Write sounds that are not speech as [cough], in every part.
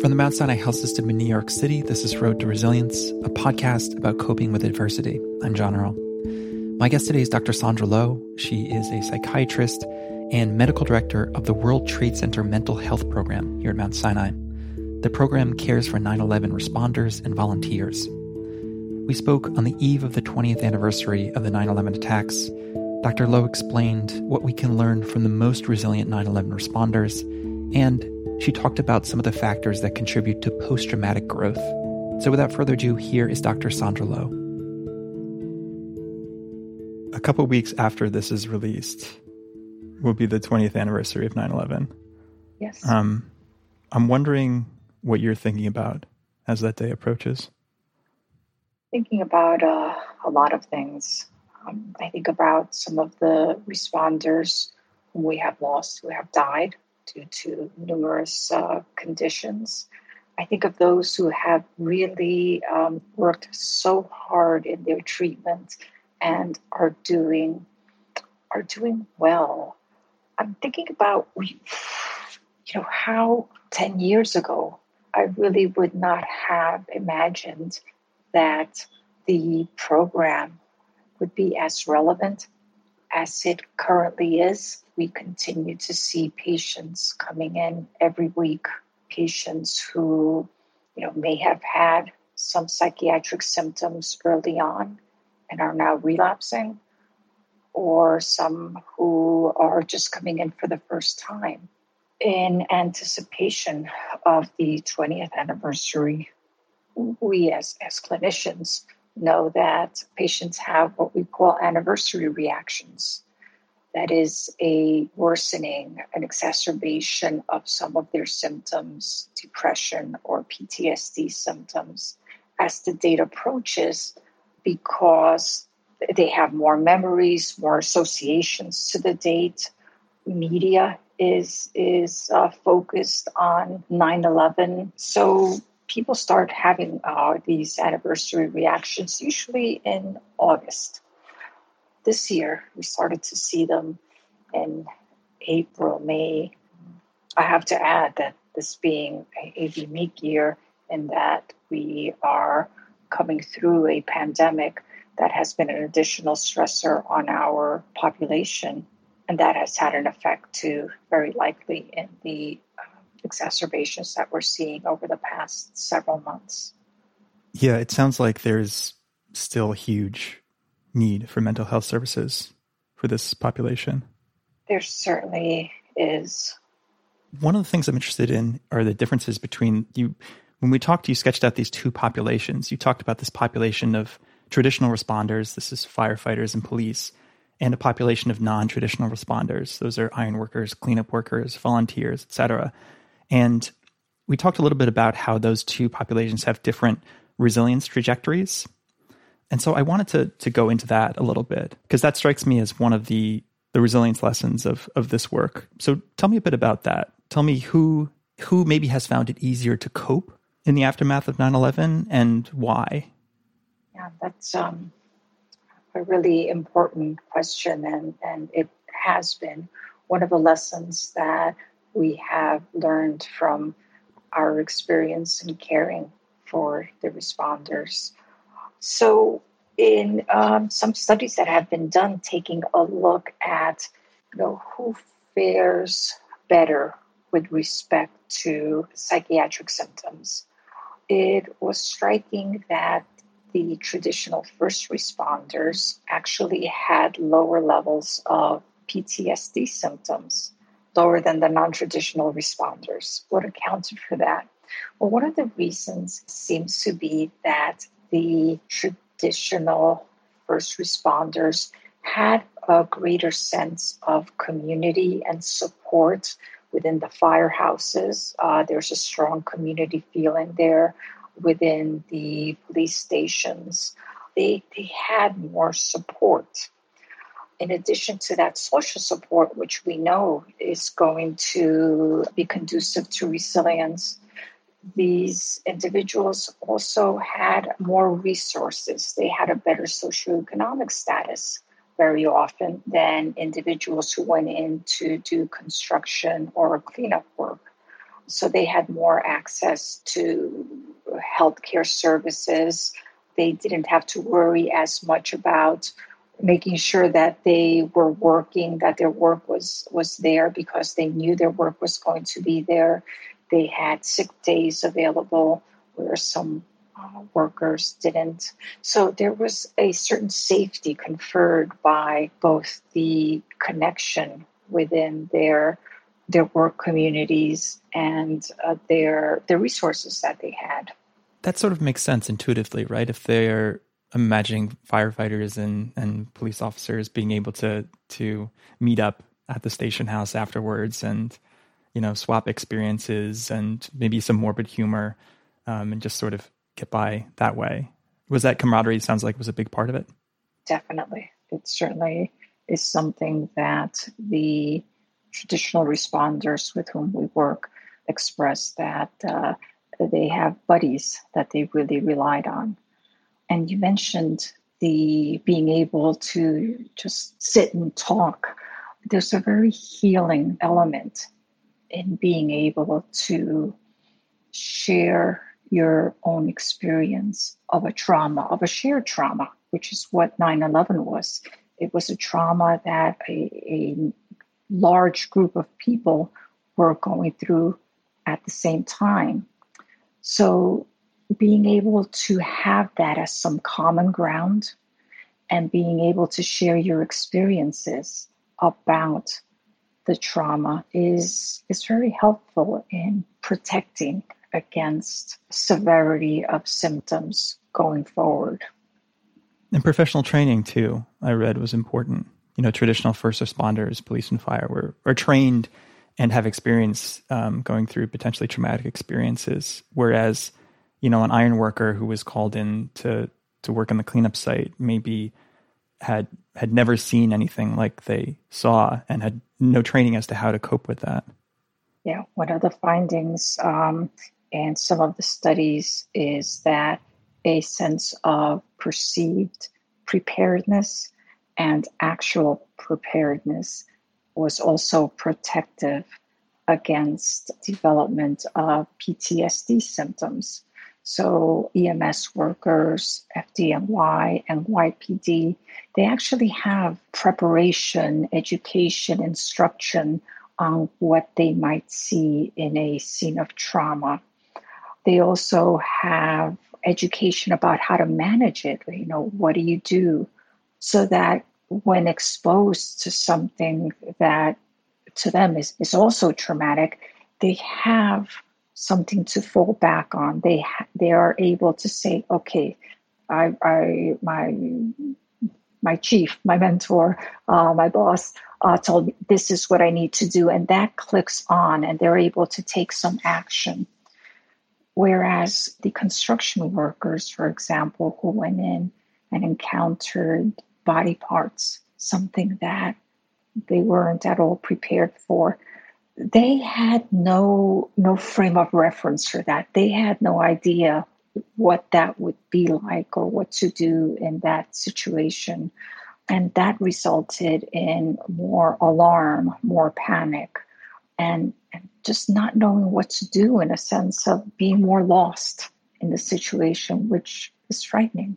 From the Mount Sinai Health System in New York City, this is Road to Resilience, a podcast about coping with adversity. I'm Jon Earle. My guest today is Dr. Sandra Lowe. She is a psychiatrist and medical director of the World Trade Center Mental Health Program here at Mount Sinai. The program cares for 9 11 responders and volunteers. We spoke on the eve of the 20th anniversary of the 9 11 attacks. Dr. Lowe explained what we can learn from the most resilient 9 11 responders and she talked about some of the factors that contribute to post traumatic growth. So, without further ado, here is Dr. Sandra Lowe. A couple weeks after this is released will be the 20th anniversary of 9 11. Yes. Um, I'm wondering what you're thinking about as that day approaches. Thinking about uh, a lot of things. Um, I think about some of the responders whom we have lost, who have died due to numerous uh, conditions. I think of those who have really um, worked so hard in their treatment and are doing are doing well. I'm thinking about you know how 10 years ago I really would not have imagined that the program would be as relevant as it currently is we continue to see patients coming in every week, patients who, you know, may have had some psychiatric symptoms early on and are now relapsing, or some who are just coming in for the first time. In anticipation of the 20th anniversary, we as, as clinicians know that patients have what we call anniversary reactions that is a worsening, an exacerbation of some of their symptoms, depression or PTSD symptoms, as the date approaches, because they have more memories, more associations to the date. Media is is uh, focused on 9/11, so people start having uh, these anniversary reactions usually in August this year we started to see them in April, May. I have to add that this being a, unique year in that we are coming through a pandemic that has been an additional stressor on our population, and that has had an effect too, very likely in the exacerbations that we're seeing over the past several months. Yeah, it sounds like there's still huge need for mental health services for this population? There certainly is. One of the things I'm interested in are the differences between you. When we talked, you sketched out these two populations. You talked about this population of traditional responders, this is firefighters and police, and a population of non traditional responders. Those are iron workers, cleanup workers, volunteers, etc. And we talked a little bit about how those two populations have different resilience trajectories and so I wanted to to go into that a little bit because that strikes me as one of the the resilience lessons of of this work. So tell me a bit about that. Tell me who who maybe has found it easier to cope in the aftermath of 9/11 and why. Yeah, that's um, a really important question and and it has been one of the lessons that we have learned from our experience in caring for the responders. So, in um, some studies that have been done, taking a look at you know who fares better with respect to psychiatric symptoms, it was striking that the traditional first responders actually had lower levels of PTSD symptoms, lower than the non traditional responders. What accounted for that? Well, one of the reasons seems to be that the traditional first responders had a greater sense of community and support within the firehouses. Uh, there's a strong community feeling there within the police stations. They, they had more support. In addition to that social support, which we know is going to be conducive to resilience, these individuals also had more resources. They had a better socioeconomic status very often than individuals who went in to do construction or cleanup work. So they had more access to healthcare services. They didn't have to worry as much about making sure that they were working, that their work was was there because they knew their work was going to be there. They had sick days available where some uh, workers didn't. So there was a certain safety conferred by both the connection within their their work communities and uh, their the resources that they had. That sort of makes sense intuitively, right? If they're imagining firefighters and, and police officers being able to to meet up at the station house afterwards and you know swap experiences and maybe some morbid humor um, and just sort of get by that way. Was that camaraderie? Sounds like was a big part of it. Definitely, it certainly is something that the traditional responders with whom we work express that uh, they have buddies that they really relied on. And you mentioned the being able to just sit and talk. There's a very healing element in being able to share your own experience of a trauma, of a shared trauma, which is what 9 11 was. It was a trauma that a, a large group of people were going through at the same time. So, being able to have that as some common ground and being able to share your experiences about the trauma is, is very helpful in protecting against severity of symptoms going forward. And professional training, too, I read was important. You know, traditional first responders, police and fire, were, are trained and have experience um, going through potentially traumatic experiences. Whereas, you know, an iron worker who was called in to, to work on the cleanup site maybe had had never seen anything like they saw and had no training as to how to cope with that. Yeah, one of the findings um, and some of the studies is that a sense of perceived preparedness and actual preparedness was also protective against development of PTSD symptoms. So EMS workers, FDNY, and NYPD, they actually have preparation, education, instruction on what they might see in a scene of trauma. They also have education about how to manage it. You know, what do you do so that when exposed to something that to them is, is also traumatic, they have something to fall back on. They they are able to say, okay, I, I my my chief, my mentor, uh, my boss uh, told me this is what I need to do, and that clicks on, and they're able to take some action. Whereas the construction workers, for example, who went in and encountered body parts, something that they weren't at all prepared for, they had no no frame of reference for that. They had no idea what that would be like or what to do in that situation. And that resulted in more alarm, more panic, and, and just not knowing what to do in a sense of being more lost in the situation, which is frightening.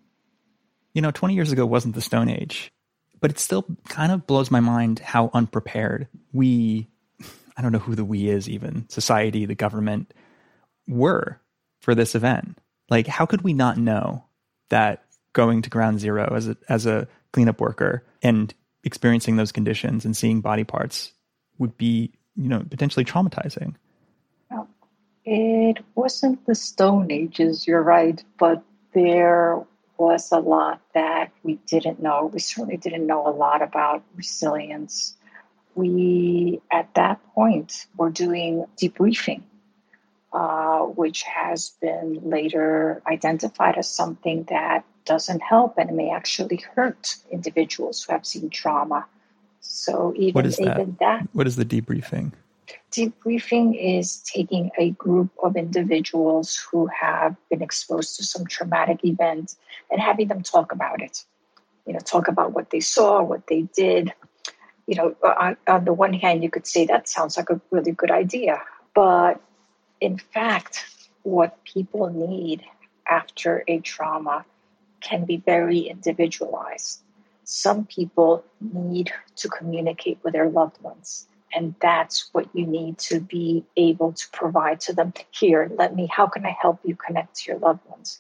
You know, 20 years ago wasn't the Stone Age, but it still kind of blows my mind how unprepared we, I don't know who the we is even, society, the government, were for this event. Like, how could we not know that going to ground zero as a, as a cleanup worker and experiencing those conditions and seeing body parts would be you know, potentially traumatizing. It wasn't the Stone Ages, you're right, but there was a lot that we didn't know. We certainly didn't know a lot about resilience. We, at that point, were doing debriefing, uh, which has been later identified as something that doesn't help and may actually hurt individuals who have seen trauma. So even what is that? even that what is the debriefing? Debriefing is taking a group of individuals who have been exposed to some traumatic event and having them talk about it. You know, talk about what they saw, what they did. You know, on, on the one hand, you could say that sounds like a really good idea, but in fact, what people need after a trauma can be very individualized. Some people need to communicate with their loved ones. And that's what you need to be able to provide to them. Here, let me, how can I help you connect to your loved ones?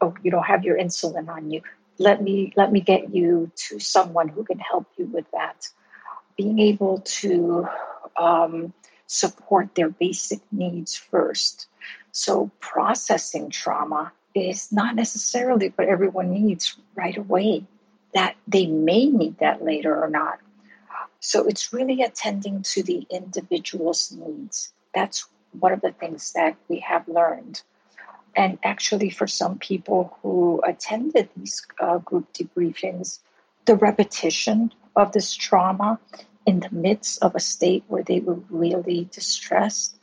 Oh, you don't have your insulin on you. Let me, let me get you to someone who can help you with that. Being able to um, support their basic needs first. So, processing trauma is not necessarily what everyone needs right away, that they may need that later or not. So it's really attending to the individual's needs. That's one of the things that we have learned. And actually, for some people who attended these uh, group debriefings, the repetition of this trauma in the midst of a state where they were really distressed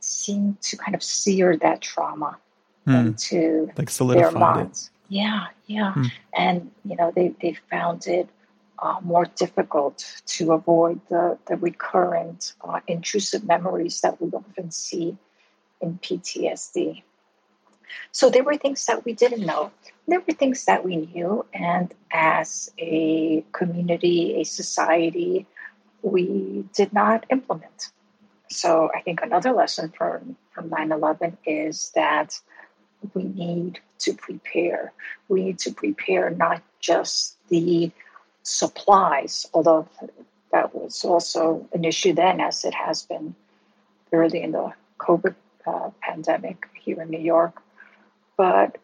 seemed to kind of sear that trauma mm. into like their minds. It. Yeah, yeah. Mm. And, you know, they, they found it uh, more difficult to avoid the, the recurrent uh, intrusive memories that we often see in PTSD. So there were things that we didn't know. There were things that we knew. And as a community, a society, we did not implement. So I think another lesson from, from 9 11 is that we need to prepare. We need to prepare not just the supplies, although that was also an issue then, as it has been early in the COVID uh, pandemic here in New York, but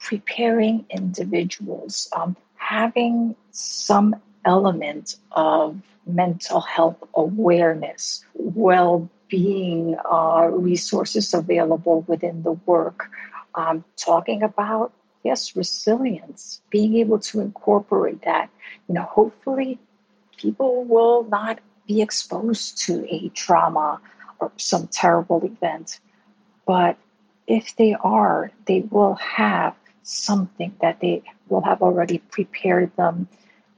preparing individuals, um, having some element of mental health awareness, well being uh, resources available within the work, um, talking about yes resilience being able to incorporate that. You know hopefully people will not be exposed to a trauma or some terrible event but if they are they will have something that they will have already prepared them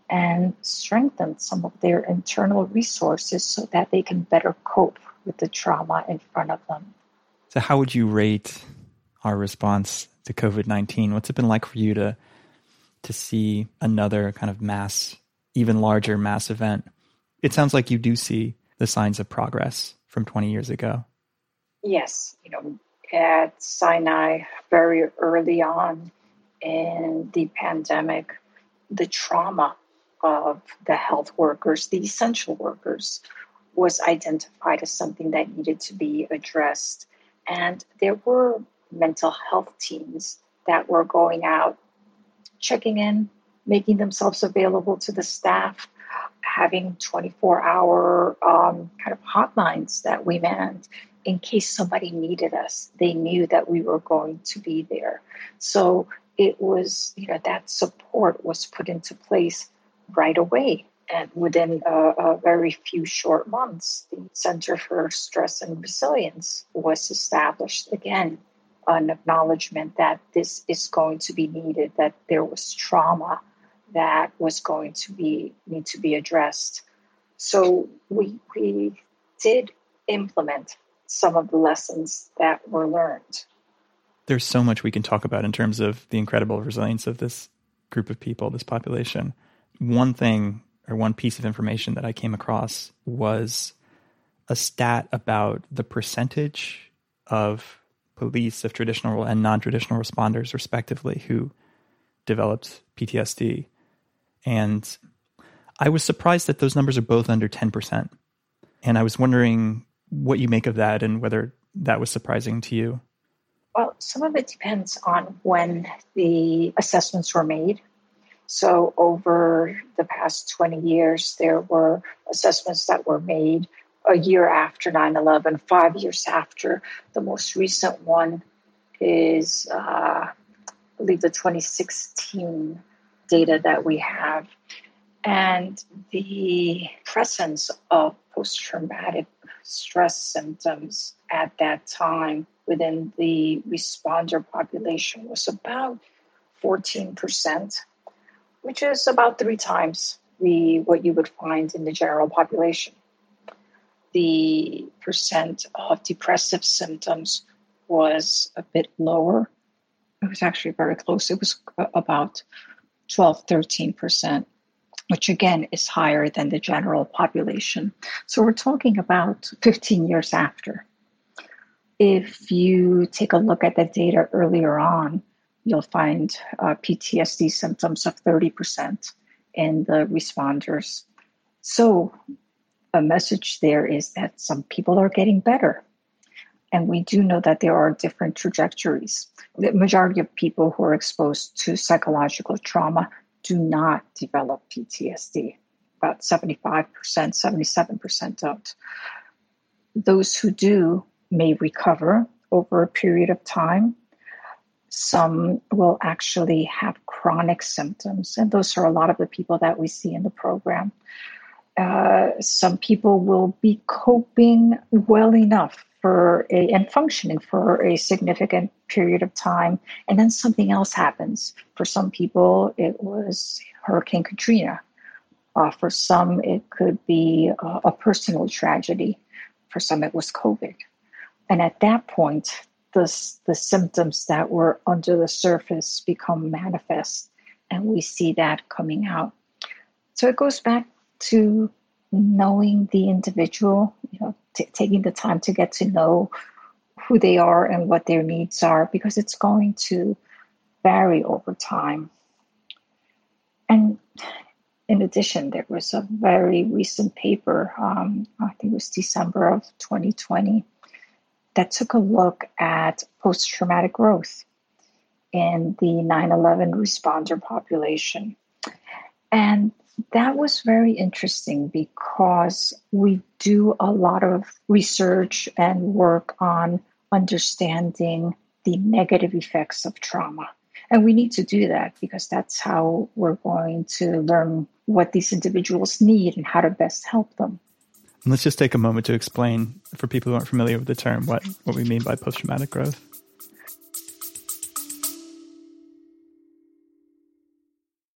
and strengthened some of their internal resources so that they can better cope with the trauma in front of them so how would you rate our response to COVID nineteen. What's it been like for you to to see another kind of mass, even larger mass event? It sounds like you do see the signs of progress from twenty years ago. Yes, you know, at Sinai, very early on in the pandemic, the trauma of the health workers, the essential workers, was identified as something that needed to be addressed. And there were mental health teams that were going out, checking in, making themselves available to the staff, having 24 hour um, kind of hotlines that we manned in case somebody needed us. They knew that we were going to be there. So it was, you know, that support was put into place right away. And within a, a, very few short months, the Center for Stress and Resilience was established again an acknowledgement that this is going to be needed, that there was trauma that was going to be need to be addressed. So we we did implement some of the lessons that were learned. There's so much we can talk about in terms of the incredible resilience of this group of people, this population. One thing or one piece of information that I came across was a stat about the percentage of police of traditional and non-traditional responders respectively who developed PTSD. And I was surprised that those numbers are both under 10%. And I was wondering what you make of that and whether that was surprising to you. Well, some of it depends on when the assessments were made. So, over the past 20 years, there were assessments that were made a year after 9 11, five years after. The most recent one is, uh, I believe, the 2016 data that we have. And the presence of post traumatic stress symptoms at that time within the responder population was about 14%, which is about three times the what you would find in the general population the percent of depressive symptoms was a bit lower. It was actually very close. It was about 12, 13%, which again is higher than the general population. So we're talking about 15 years after. If you take a look at the data earlier on, you'll find uh, PTSD symptoms of 30% in the responders. So, a message there is that some people are getting better. And we do know that there are different trajectories. The majority of people who are exposed to psychological trauma do not develop PTSD. About 75%, 77% don't. Those who do may recover over a period of time. Some will actually have chronic symptoms, and those are a lot of the people that we see in the program. Uh, some people will be coping well enough for a and functioning for a significant period of time. And then something else happens. For some people it was hurricane katrina. Uh, for some it could be uh, a personal tragedy. For some it was covid. And at that point the, the symptoms that were under the surface become manifest and we see that coming out. So it goes back to knowing the individual you know t- taking the time to get to know who they are and what their needs are because it's going to vary over time. And in addition, there was a very recent paper, um, I think it was December of 2020, that took a look at post traumatic growth in the 9 11 responder population. And that was very interesting because we do a lot of research and work on understanding the negative effects of trauma. And we need to do that because that's how we're going to learn what these individuals need and how to best help them. And let's just take a moment to explain for people who aren't familiar with the term what, what we mean by post traumatic growth.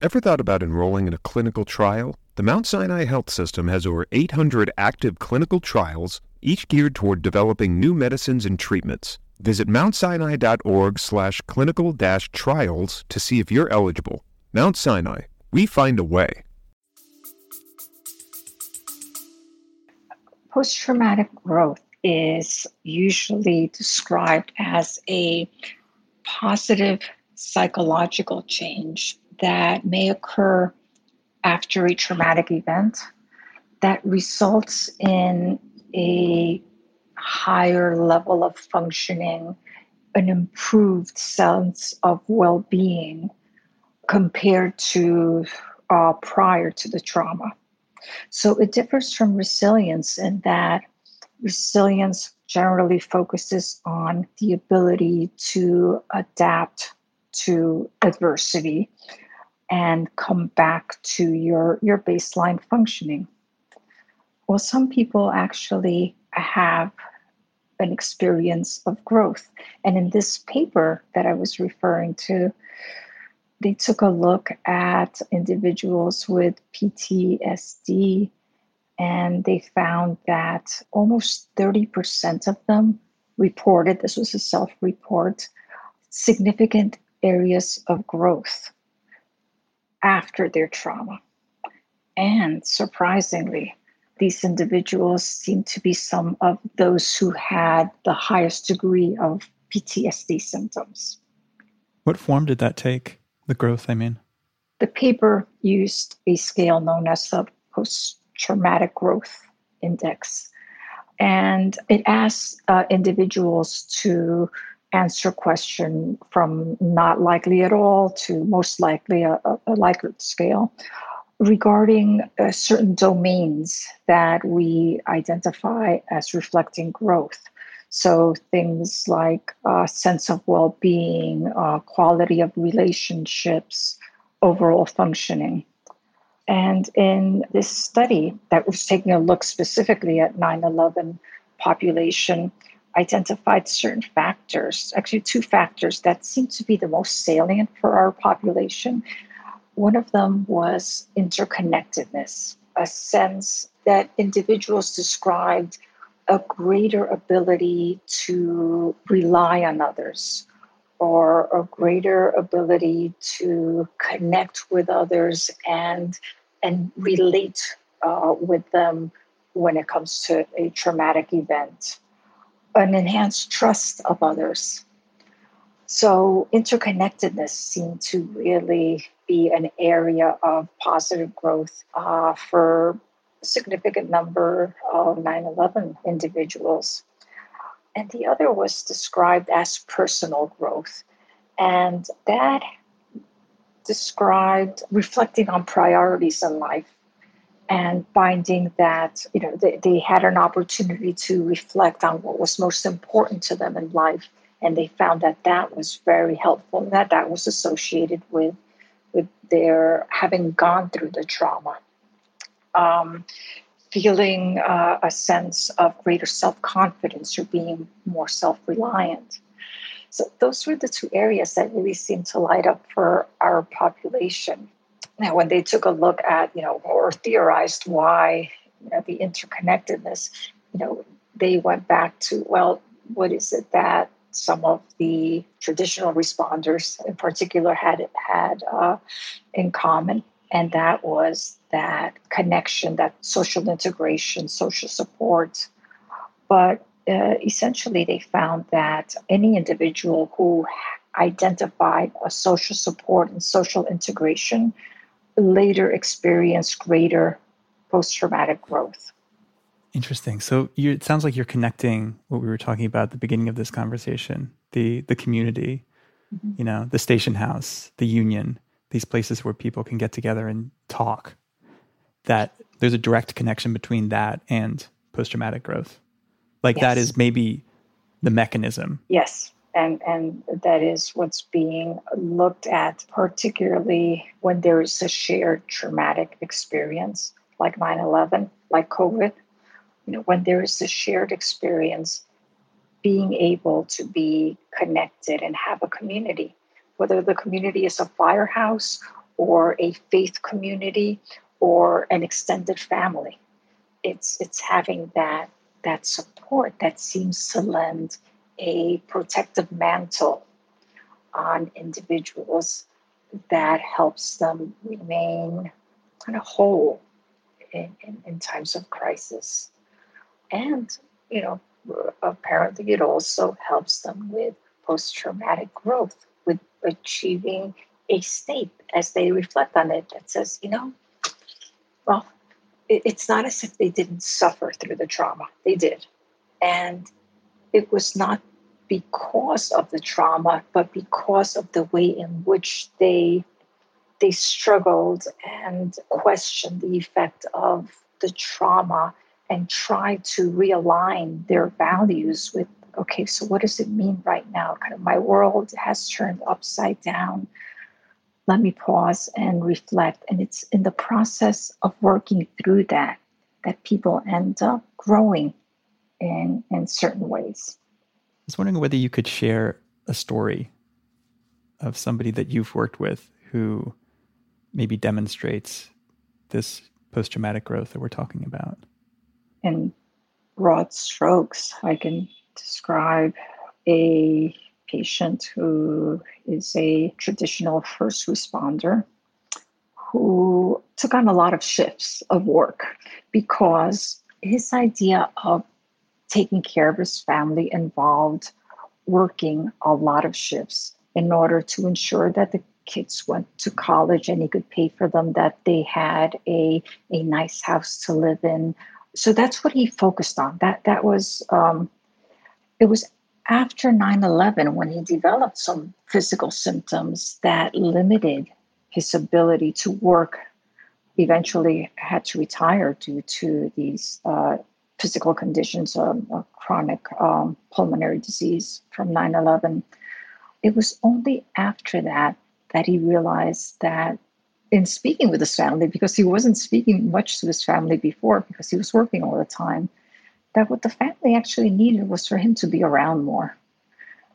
Ever thought about enrolling in a clinical trial? The Mount Sinai Health System has over 800 active clinical trials, each geared toward developing new medicines and treatments. Visit mountsinai.org slash clinical dash trials to see if you're eligible. Mount Sinai, we find a way. Post traumatic growth is usually described as a positive psychological change that may occur after a traumatic event that results in a higher level of functioning, an improved sense of well being compared to uh, prior to the trauma. So it differs from resilience in that resilience generally focuses on the ability to adapt to adversity and come back to your your baseline functioning. Well some people actually have an experience of growth. And in this paper that i was referring to they took a look at individuals with ptsd and they found that almost 30% of them reported this was a self report significant areas of growth after their trauma. And surprisingly, these individuals seem to be some of those who had the highest degree of PTSD symptoms. What form did that take? The growth, I mean? The paper used a scale known as the post traumatic growth index. And it asked uh, individuals to answer question from not likely at all to most likely a, a scale regarding uh, certain domains that we identify as reflecting growth. So things like uh, sense of well-being, uh, quality of relationships, overall functioning. And in this study that was taking a look specifically at 9/11 population, identified certain factors, actually, two factors that seem to be the most salient for our population. One of them was interconnectedness, a sense that individuals described a greater ability to rely on others or a greater ability to connect with others and and relate uh, with them when it comes to a traumatic event an enhanced trust of others. So interconnectedness seemed to really be an area of positive growth uh, for a significant number of 9-11 individuals. And the other was described as personal growth. And that described reflecting on priorities in life and finding that you know they, they had an opportunity to reflect on what was most important to them in life and they found that that was very helpful and that that was associated with with their having gone through the trauma um, feeling uh, a sense of greater self confidence or being more self reliant. So, those were the two areas that really seemed to light up for our population. Now, when they took a look at, you know, or theorized why you know, the interconnectedness, you know, they went back to, well, what is it that some of the traditional responders in particular had had uh, in common? And that was that connection, that social integration, social support. But uh, essentially, they found that any individual who identified a social support and social integration later experience greater post traumatic growth. Interesting. So you, it sounds like you're connecting what we were talking about at the beginning of this conversation the the community, mm-hmm. you know, the station house, the union, these places where people can get together and talk, that there's a direct connection between that and post traumatic growth. Like yes. that is maybe the mechanism. Yes. And, and that is what's being looked at, particularly when there is a shared traumatic experience like 9 11, like COVID. You know, when there is a shared experience, being able to be connected and have a community whether the community is a firehouse or a faith community or an extended family. It's it's having that that support that seems to lend a protective mantle on individuals that helps them remain kind of whole in, in, in times of crisis. And, you know, apparently it also helps them with post traumatic growth with achieving a state as they reflect on it that says, you know, well, it, it's not as if they didn't suffer through the trauma. They did. And it was not because of the trauma, but because of the way in which they they struggled and questioned the effect of the trauma and tried to realign their values with okay, so what does it mean right now? Kind of my world has turned upside down. Let me pause and reflect. And it's in the process of working through that that people end up growing in, in certain ways. I was wondering whether you could share a story of somebody that you've worked with who maybe demonstrates this post traumatic growth that we're talking about. In broad strokes, I can describe a patient who is a traditional first responder who took on a lot of shifts of work because his idea of taking care of his family involved working a lot of shifts in order to ensure that the kids went to college and he could pay for them, that they had a, a nice house to live in. So that's what he focused on. That that was um, it was after 9 11 when he developed some physical symptoms that limited his ability to work. Eventually, had to retire due to these uh, physical conditions, um, a chronic um, pulmonary disease from 9 11. It was only after that that he realized that in speaking with his family, because he wasn't speaking much to his family before because he was working all the time, that what the family actually needed was for him to be around more.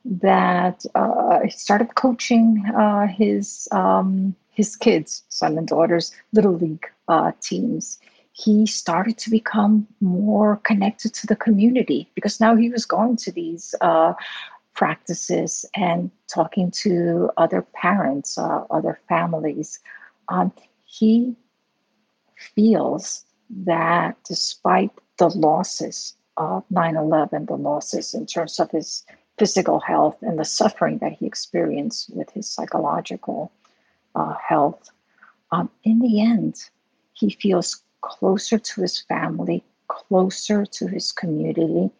That uh, he started coaching uh, his um, his kids, son and daughters, little league uh, teams. He started to become more connected to the community because now he was going to these uh, practices and talking to other parents, uh, other families. Um, he feels that despite the losses of 9 11, the losses in terms of his physical health and the suffering that he experienced with his psychological uh, health, um, in the end, he feels closer to his family, closer to his community,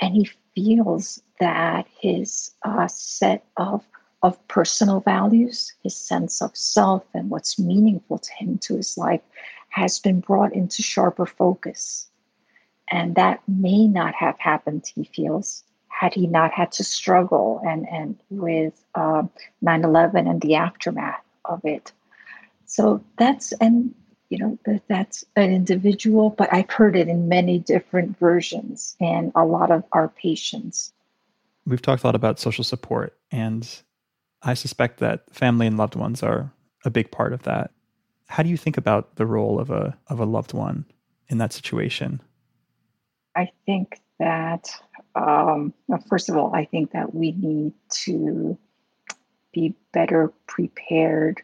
and he feels that his uh, set of of personal values, his sense of self, and what's meaningful to him to his life has been brought into sharper focus. And that may not have happened, he feels, had he not had to struggle and, and with uh, 9 11 and the aftermath of it. So that's, and you know, that that's an individual, but I've heard it in many different versions and a lot of our patients. We've talked a lot about social support, and I suspect that family and loved ones are a big part of that. How do you think about the role of a of a loved one in that situation? I think that um, first of all, I think that we need to be better prepared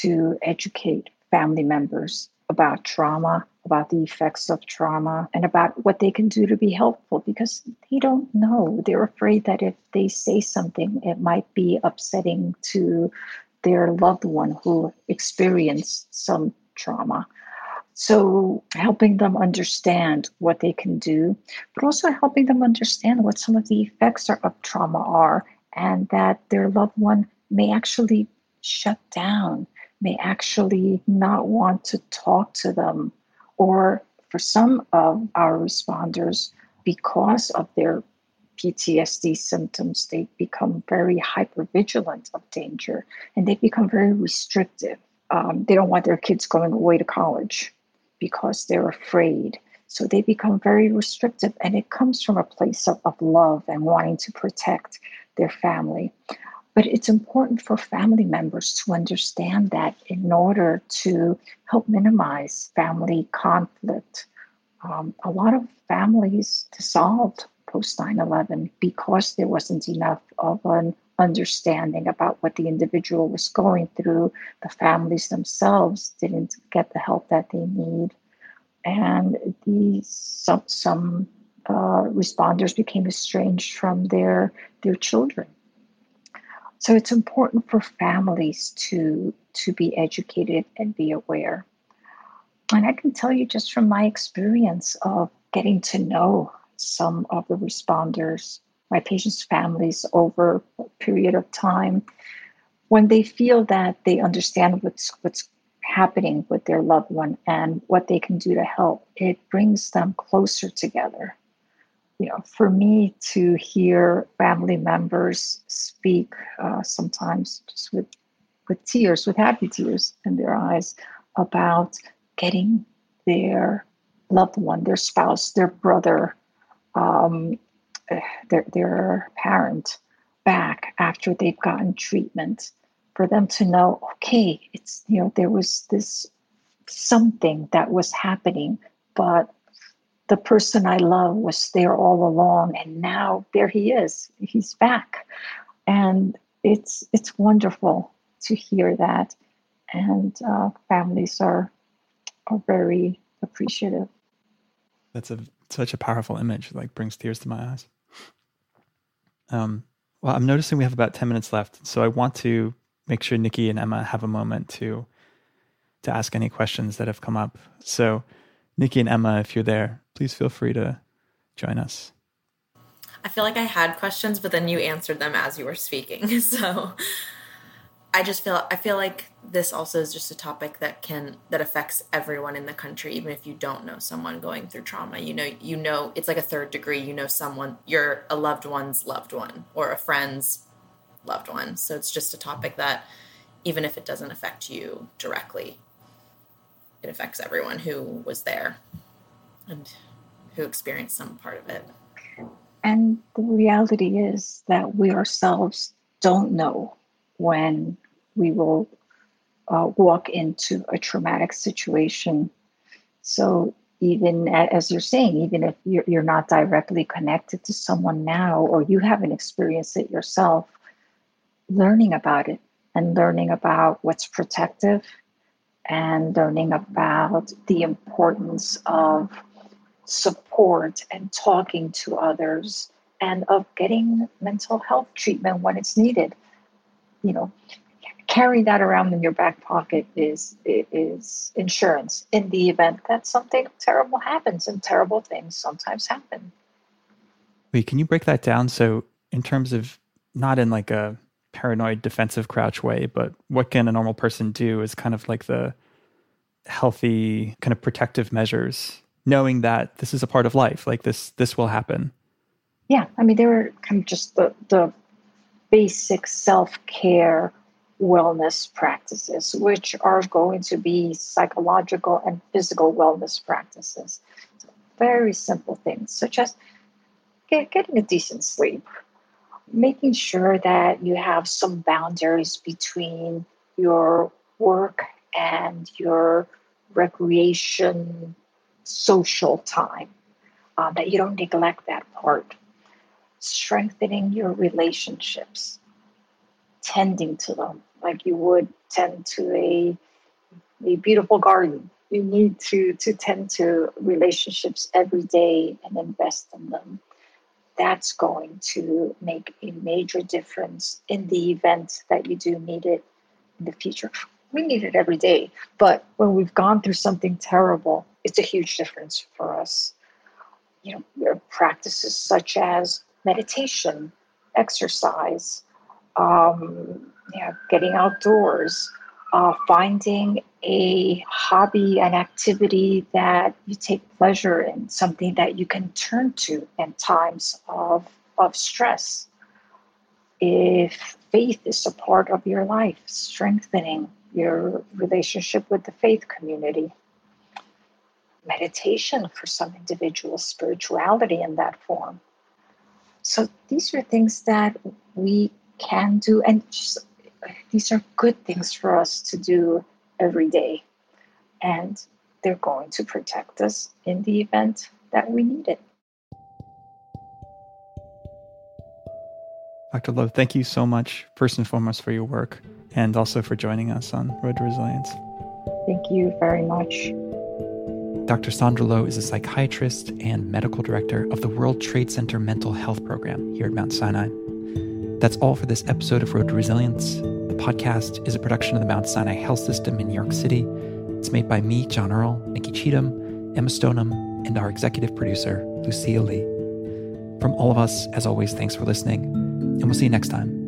to educate family members about trauma about the effects of trauma and about what they can do to be helpful because they don't know. They're afraid that if they say something, it might be upsetting to their loved one who experienced some trauma. So, helping them understand what they can do, but also helping them understand what some of the effects of trauma are, and that their loved one may actually shut down, may actually not want to talk to them or for some of our responders, because of their PTSD symptoms, they become very hypervigilant of danger and they become very restrictive. Um, they don't want their kids going away to college because they're afraid. So they become very restrictive, and it comes from a place of, of love and wanting to protect their family. But it's important for family members to understand that in order to help minimize family conflict, um, a lot of families dissolved post 9 11 because there wasn't enough of an understanding about what the individual was going through. The families themselves didn't get the help that they need. And these some, some uh, responders became estranged from their, their children so it's important for families to to be educated and be aware. And I can tell you just from my experience of getting to know some of the responders, my patients' families over a period of time, when they feel that they understand what's what's happening with their loved one and what they can do to help, it brings them closer together you know, for me to hear family members speak uh, sometimes just with with tears, with happy tears in their eyes, about getting their loved one, their spouse, their brother, um, their their parent back after they've gotten treatment, for them to know, okay, it's you know there was this something that was happening, but the person I love was there all along, and now there he is. He's back, and it's it's wonderful to hear that, and uh, families are are very appreciative. That's a such a powerful image. Like brings tears to my eyes. Um, well, I'm noticing we have about ten minutes left, so I want to make sure Nikki and Emma have a moment to to ask any questions that have come up. So Nikki and Emma, if you're there, please feel free to join us. I feel like I had questions, but then you answered them as you were speaking. [laughs] So I just feel I feel like this also is just a topic that can that affects everyone in the country, even if you don't know someone going through trauma. You know, you know it's like a third degree. You know someone, you're a loved one's loved one or a friend's loved one. So it's just a topic that even if it doesn't affect you directly, it affects everyone who was there and who experienced some part of it. And the reality is that we ourselves don't know when we will uh, walk into a traumatic situation. So even as you're saying, even if you're, you're not directly connected to someone now or you haven't experienced it yourself, learning about it and learning about what's protective and learning about the importance of support and talking to others and of getting mental health treatment when it's needed. You know, carrying that around in your back pocket is is insurance in the event that something terrible happens and terrible things sometimes happen. Wait, can you break that down? So in terms of not in like a paranoid defensive crouch way, but what can a normal person do is kind of like the healthy kind of protective measures, knowing that this is a part of life, like this this will happen. Yeah, I mean, they were kind of just the the basic self care wellness practices, which are going to be psychological and physical wellness practices. So very simple things, such as get, getting a decent sleep, making sure that you have some boundaries between your work and your recreation, social time, uh, that you don't neglect that part. Strengthening your relationships, tending to them like you would tend to a, a beautiful garden. You need to, to tend to relationships every day and invest in them. That's going to make a major difference in the event that you do need it in the future we need it every day. But when we've gone through something terrible, it's a huge difference for us. You know, practices such as meditation, exercise, um, yeah, getting outdoors, uh, finding a hobby, an activity that you take pleasure in, something that you can turn to in times of, of stress. If faith is a part of your life, strengthening your relationship with the faith community. Meditation for some individuals, spirituality in that form. So these are things that we can do, and just, these are good things for us to do every day. And they're going to protect us in the event that we need it. Dr. Lowe, thank you so much, first and foremost, for your work and also for joining us on Road to Resilience. Thank you very much. Dr. Sandra Lowe is a psychiatrist and medical director of the World Trade Center Mental Health Program here at Mount Sinai. That's all for this episode of Road to Resilience. The podcast is a production of the Mount Sinai Health System in New York City. It's made by me, Jon Earle, Nikki Cheatham, Emma Stoneham, and our executive producer, Lucille Lee. From all of us, as always, thanks for listening, and we'll see you next time.